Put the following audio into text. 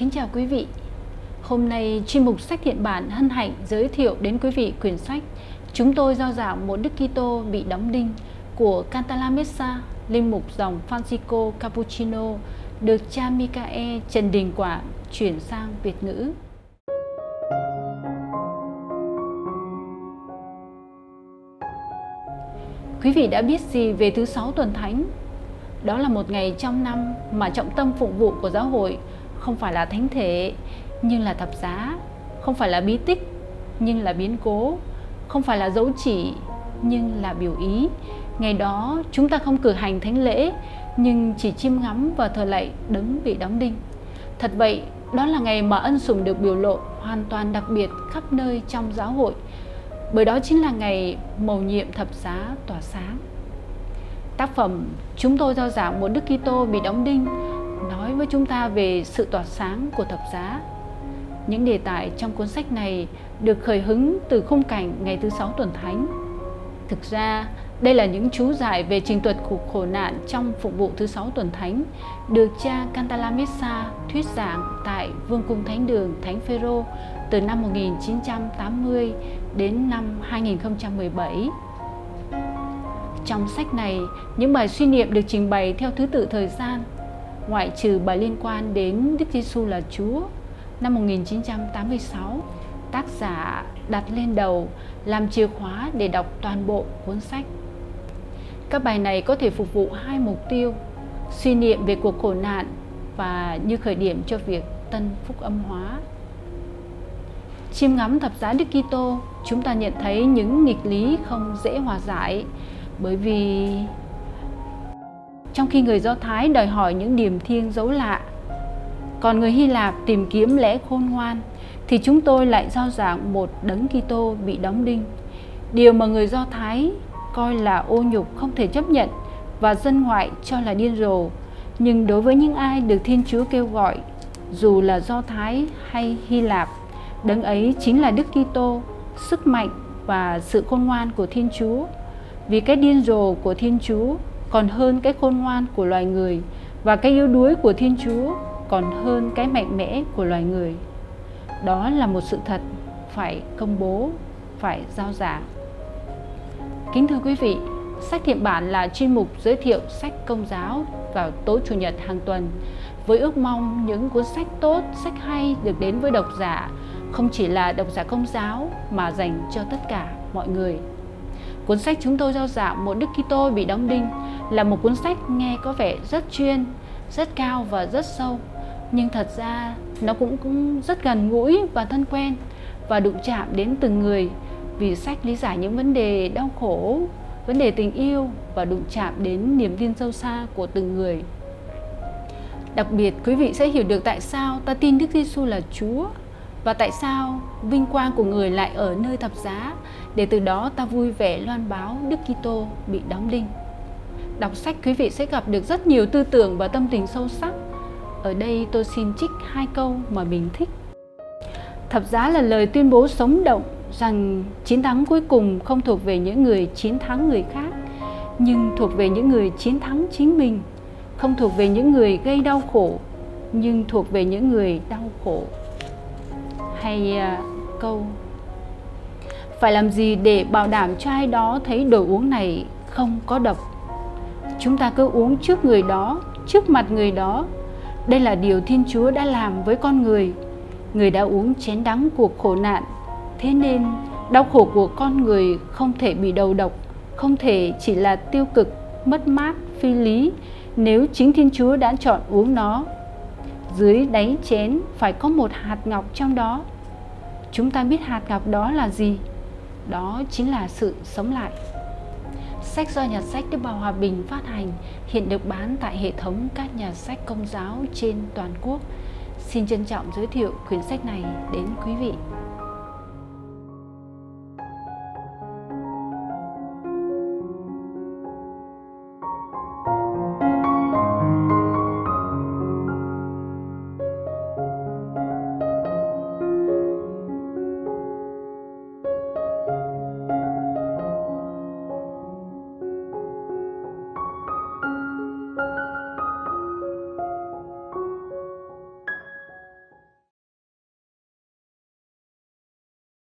Kính chào quý vị. Hôm nay chuyên mục sách hiện bản hân hạnh giới thiệu đến quý vị quyển sách Chúng tôi giao giảng một Đức Kitô bị đóng đinh của Cantalamessa, linh mục dòng Francisco Cappuccino được cha Micae Trần Đình Quảng chuyển sang Việt ngữ. Quý vị đã biết gì về thứ sáu tuần thánh? Đó là một ngày trong năm mà trọng tâm phục vụ của giáo hội không phải là thánh thể nhưng là thập giá, không phải là bí tích nhưng là biến cố, không phải là dấu chỉ nhưng là biểu ý. Ngày đó chúng ta không cử hành thánh lễ nhưng chỉ chiêm ngắm và thờ lạy đấng bị đóng đinh. Thật vậy, đó là ngày mà ân sủng được biểu lộ hoàn toàn đặc biệt khắp nơi trong giáo hội bởi đó chính là ngày mầu nhiệm thập giá tỏa sáng. Tác phẩm Chúng tôi giao giảng một Đức Kitô bị đóng đinh với chúng ta về sự tỏa sáng của thập giá. Những đề tài trong cuốn sách này được khởi hứng từ khung cảnh ngày thứ sáu tuần thánh. Thực ra, đây là những chú giải về trình thuật của khổ nạn trong phục vụ thứ sáu tuần thánh, được cha Cantalamessa thuyết giảng tại Vương cung Thánh đường Thánh Phêrô từ năm 1980 đến năm 2017. Trong sách này, những bài suy niệm được trình bày theo thứ tự thời gian, ngoại trừ bài liên quan đến Đức Giêsu là Chúa năm 1986, tác giả đặt lên đầu làm chìa khóa để đọc toàn bộ cuốn sách. Các bài này có thể phục vụ hai mục tiêu, suy niệm về cuộc khổ nạn và như khởi điểm cho việc tân phúc âm hóa. Chiêm ngắm thập giá Đức Kitô, chúng ta nhận thấy những nghịch lý không dễ hòa giải bởi vì trong khi người Do Thái đòi hỏi những điểm thiêng dấu lạ, còn người Hy Lạp tìm kiếm lẽ khôn ngoan, thì chúng tôi lại giao giảng một đấng Kitô bị đóng đinh. Điều mà người Do Thái coi là ô nhục không thể chấp nhận và dân ngoại cho là điên rồ. Nhưng đối với những ai được Thiên Chúa kêu gọi, dù là Do Thái hay Hy Lạp, đấng ấy chính là Đức Kitô, sức mạnh và sự khôn ngoan của Thiên Chúa. Vì cái điên rồ của Thiên Chúa còn hơn cái khôn ngoan của loài người và cái yếu đuối của Thiên Chúa còn hơn cái mạnh mẽ của loài người. Đó là một sự thật phải công bố, phải giao giảng. Kính thưa quý vị, sách thiện bản là chuyên mục giới thiệu sách công giáo vào tối chủ nhật hàng tuần với ước mong những cuốn sách tốt, sách hay được đến với độc giả không chỉ là độc giả công giáo mà dành cho tất cả mọi người. Cuốn sách chúng tôi giao giảng dạ một Đức Kitô bị đóng đinh là một cuốn sách nghe có vẻ rất chuyên, rất cao và rất sâu, nhưng thật ra nó cũng cũng rất gần gũi và thân quen và đụng chạm đến từng người vì sách lý giải những vấn đề đau khổ, vấn đề tình yêu và đụng chạm đến niềm tin sâu xa của từng người. Đặc biệt quý vị sẽ hiểu được tại sao ta tin Đức Giêsu là Chúa và tại sao vinh quang của người lại ở nơi thập giá để từ đó ta vui vẻ loan báo Đức Kitô bị đóng đinh. Đọc sách quý vị sẽ gặp được rất nhiều tư tưởng và tâm tình sâu sắc. Ở đây tôi xin trích hai câu mà mình thích. Thập giá là lời tuyên bố sống động rằng chiến thắng cuối cùng không thuộc về những người chiến thắng người khác, nhưng thuộc về những người chiến thắng chính mình, không thuộc về những người gây đau khổ, nhưng thuộc về những người đau khổ. Hay à, câu, phải làm gì để bảo đảm cho ai đó thấy đồ uống này không có độc? Chúng ta cứ uống trước người đó, trước mặt người đó. Đây là điều thiên chúa đã làm với con người. Người đã uống chén đắng của khổ nạn, thế nên đau khổ của con người không thể bị đầu độc, không thể chỉ là tiêu cực, mất mát, phi lý nếu chính thiên chúa đã chọn uống nó dưới đáy chén phải có một hạt ngọc trong đó chúng ta biết hạt ngọc đó là gì đó chính là sự sống lại Sách do nhà sách Đức bà Hòa Bình phát hành hiện được bán tại hệ thống các nhà sách công giáo trên toàn quốc. Xin trân trọng giới thiệu quyển sách này đến quý vị.